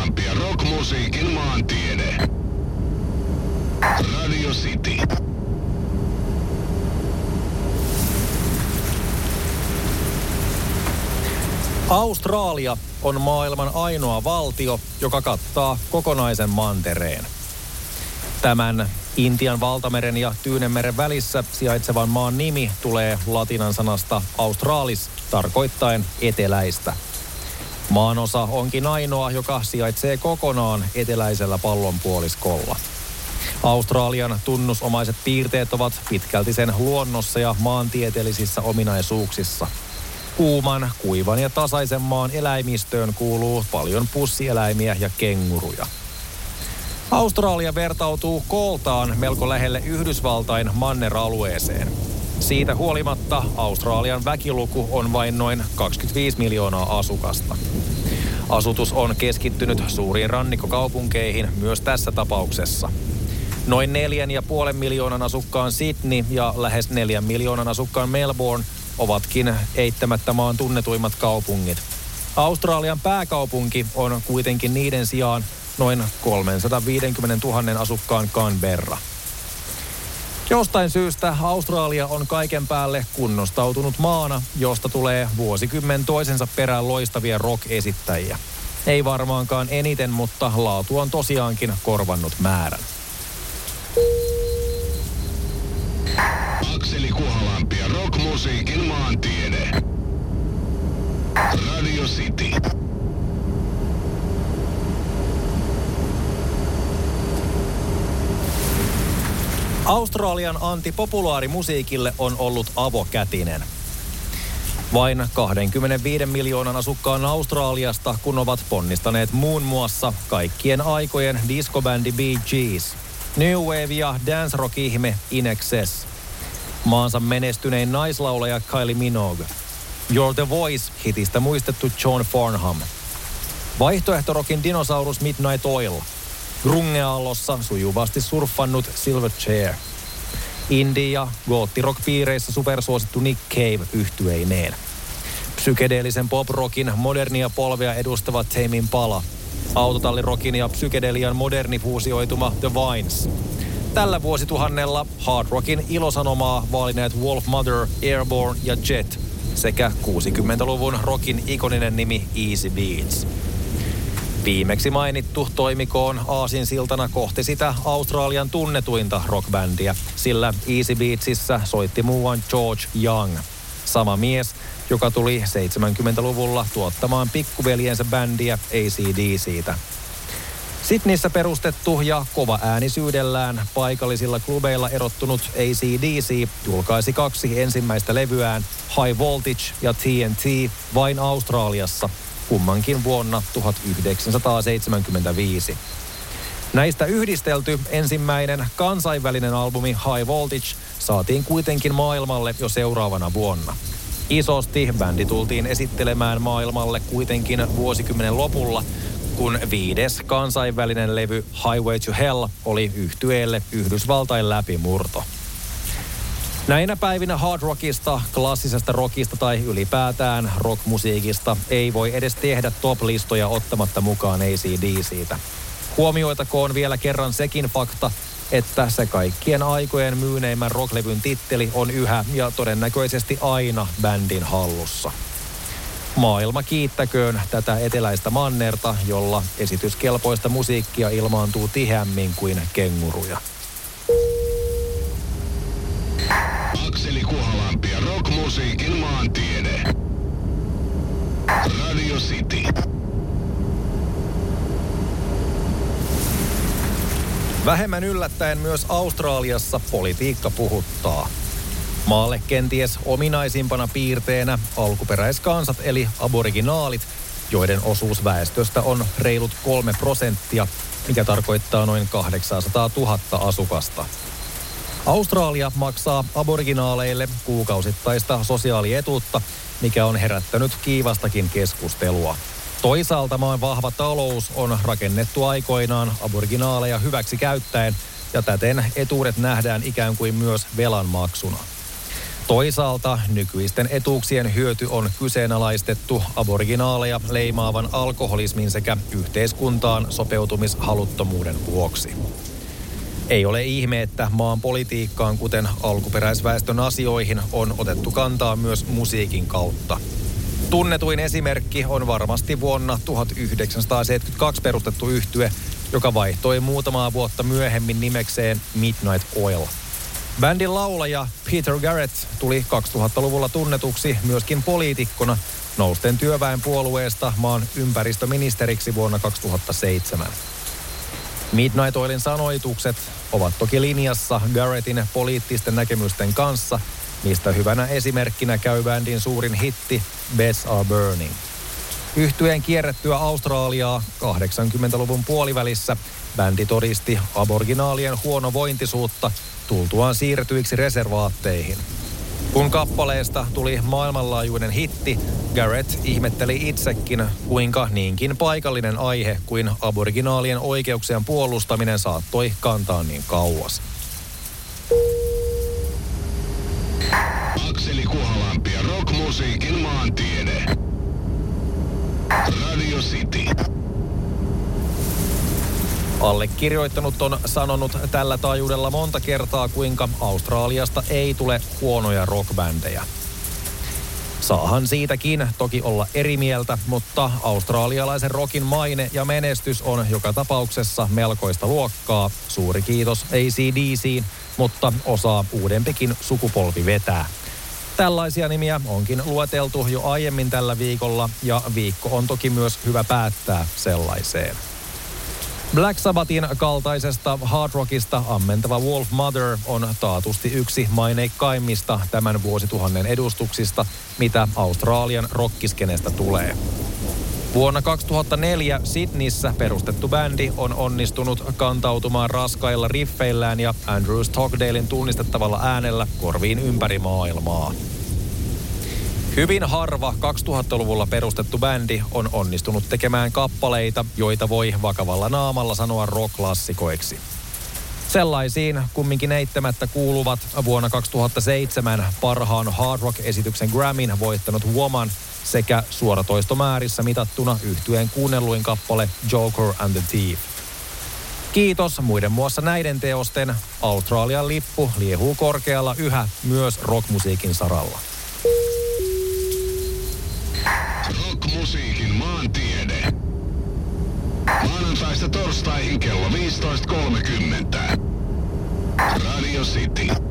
Ja rockmusiikin maantiede. Radio City. Australia on maailman ainoa valtio, joka kattaa kokonaisen mantereen. Tämän Intian valtameren ja Tyynemeren välissä sijaitsevan maan nimi tulee latinan sanasta Australis tarkoittaen eteläistä. Maanosa onkin ainoa, joka sijaitsee kokonaan eteläisellä pallonpuoliskolla. Australian tunnusomaiset piirteet ovat pitkälti sen luonnossa ja maantieteellisissä ominaisuuksissa. Kuuman, kuivan ja tasaisen maan eläimistöön kuuluu paljon pussieläimiä ja kenguruja. Australia vertautuu kooltaan melko lähelle Yhdysvaltain manneralueeseen. Siitä huolimatta Australian väkiluku on vain noin 25 miljoonaa asukasta. Asutus on keskittynyt suuriin rannikkokaupunkeihin myös tässä tapauksessa. Noin neljän ja puolen miljoonan asukkaan Sydney ja lähes neljän miljoonan asukkaan Melbourne ovatkin eittämättä maan tunnetuimmat kaupungit. Australian pääkaupunki on kuitenkin niiden sijaan noin 350 000 asukkaan Canberra. Jostain syystä Australia on kaiken päälle kunnostautunut maana, josta tulee vuosikymmen toisensa perään loistavia rock-esittäjiä. Ei varmaankaan eniten, mutta laatu on tosiaankin korvannut määrän. Akseli Kuhalampi ja rockmusiikin maantiede. Radio City. Australian anti populaarimusiikille on ollut avokätinen. Vain 25 miljoonan asukkaan Australiasta, kun ovat ponnistaneet muun muassa kaikkien aikojen diskobändi Bee Gees, New Wave ja dance rock ihme In Excess, maansa menestynein naislaulaja Kylie Minogue, You're the Voice-hitistä muistettu John Farnham, vaihtoehtorokin dinosaurus Midnight Oil – grungeaallossa sujuvasti surffannut Silverchair. Ja goottirock-piireissä supersuosittu Nick Cave yhtyeineen. Psykedeellisen pop-rockin modernia polvea edustava Tame Pala. Autotallirokin ja psykedelian moderni fuusioituma The Vines. Tällä vuosituhannella hard rockin ilosanomaa vaalineet Wolf Mother, Airborne ja Jet sekä 60-luvun rockin ikoninen nimi Easy Beats. Viimeksi mainittu toimikoon Aasin siltana kohti sitä Australian tunnetuinta rockbändiä, sillä Easy Beatsissä soitti muuan George Young. Sama mies, joka tuli 70-luvulla tuottamaan pikkuveljensä bändiä ACDCtä. Sydneyssä perustettu ja kova äänisyydellään paikallisilla klubeilla erottunut ACDC julkaisi kaksi ensimmäistä levyään High Voltage ja TNT vain Australiassa kummankin vuonna 1975. Näistä yhdistelty ensimmäinen kansainvälinen albumi High Voltage saatiin kuitenkin maailmalle jo seuraavana vuonna. Isosti bändi tultiin esittelemään maailmalle kuitenkin vuosikymmenen lopulla, kun viides kansainvälinen levy Highway to Hell oli yhtyeelle Yhdysvaltain läpimurto. Näinä päivinä hard rockista, klassisesta rockista tai ylipäätään rockmusiikista ei voi edes tehdä top-listoja ottamatta mukaan ACDCtä. Huomioitakoon vielä kerran sekin fakta, että se kaikkien aikojen myyneimmän rocklevyn titteli on yhä ja todennäköisesti aina bändin hallussa. Maailma kiittäköön tätä eteläistä mannerta, jolla esityskelpoista musiikkia ilmaantuu tiheämmin kuin kenguruja. Akseli Kuhalampi ja rockmusiikin maantiede. Radio City. Vähemmän yllättäen myös Australiassa politiikka puhuttaa. Maalle kenties ominaisimpana piirteenä alkuperäiskansat eli aboriginaalit, joiden osuus väestöstä on reilut kolme prosenttia, mikä tarkoittaa noin 800 000 asukasta. Australia maksaa aboriginaaleille kuukausittaista sosiaalietuutta, mikä on herättänyt kiivastakin keskustelua. Toisaalta maan vahva talous on rakennettu aikoinaan aboriginaaleja hyväksi käyttäen, ja täten etuudet nähdään ikään kuin myös velanmaksuna. Toisaalta nykyisten etuuksien hyöty on kyseenalaistettu aboriginaaleja leimaavan alkoholismin sekä yhteiskuntaan sopeutumishaluttomuuden vuoksi. Ei ole ihme, että maan politiikkaan, kuten alkuperäisväestön asioihin, on otettu kantaa myös musiikin kautta. Tunnetuin esimerkki on varmasti vuonna 1972 perustettu yhtye, joka vaihtoi muutamaa vuotta myöhemmin nimekseen Midnight Oil. Bändin laulaja Peter Garrett tuli 2000-luvulla tunnetuksi myöskin poliitikkona nousten työväenpuolueesta maan ympäristöministeriksi vuonna 2007. Midnight Oilin sanoitukset ovat toki linjassa Garrettin poliittisten näkemysten kanssa, mistä hyvänä esimerkkinä käy bändin suurin hitti Beds Are Burning. Yhtyeen kierrettyä Australiaa 80-luvun puolivälissä bändi todisti aborginaalien huonovointisuutta tultuaan siirtyiksi reservaatteihin. Kun kappaleesta tuli maailmanlaajuinen hitti, Garrett ihmetteli itsekin, kuinka niinkin paikallinen aihe kuin aboriginaalien oikeuksien puolustaminen saattoi kantaa niin kauas. Akseli Kuhalampi ja rockmusiikin maantiede. Radio City. Allekirjoittanut on sanonut tällä taajuudella monta kertaa, kuinka Australiasta ei tule huonoja rockbändejä. Saahan siitäkin toki olla eri mieltä, mutta australialaisen rokin maine ja menestys on joka tapauksessa melkoista luokkaa. Suuri kiitos ACDC, mutta osaa uudempikin sukupolvi vetää. Tällaisia nimiä onkin lueteltu jo aiemmin tällä viikolla ja viikko on toki myös hyvä päättää sellaiseen. Black Sabbathin kaltaisesta hard rockista ammentava Wolf Mother on taatusti yksi maineikkaimmista tämän vuosituhannen edustuksista, mitä Australian rockiskenestä tulee. Vuonna 2004 Sydneyssä perustettu bändi on onnistunut kantautumaan raskailla riffeillään ja Andrew Stockdalein tunnistettavalla äänellä korviin ympäri maailmaa. Hyvin harva 2000-luvulla perustettu bändi on onnistunut tekemään kappaleita, joita voi vakavalla naamalla sanoa rock-klassikoiksi. Sellaisiin kumminkin eittämättä kuuluvat vuonna 2007 parhaan hard rock-esityksen Grammyn voittanut Woman sekä suoratoistomäärissä mitattuna yhtyeen kuunnelluin kappale Joker and the Thief. Kiitos muiden muassa näiden teosten. Australian lippu liehuu korkealla yhä myös rockmusiikin saralla. Rockmusiikin maantiede. Maanantaista torstaihin kello 15.30. Radio City.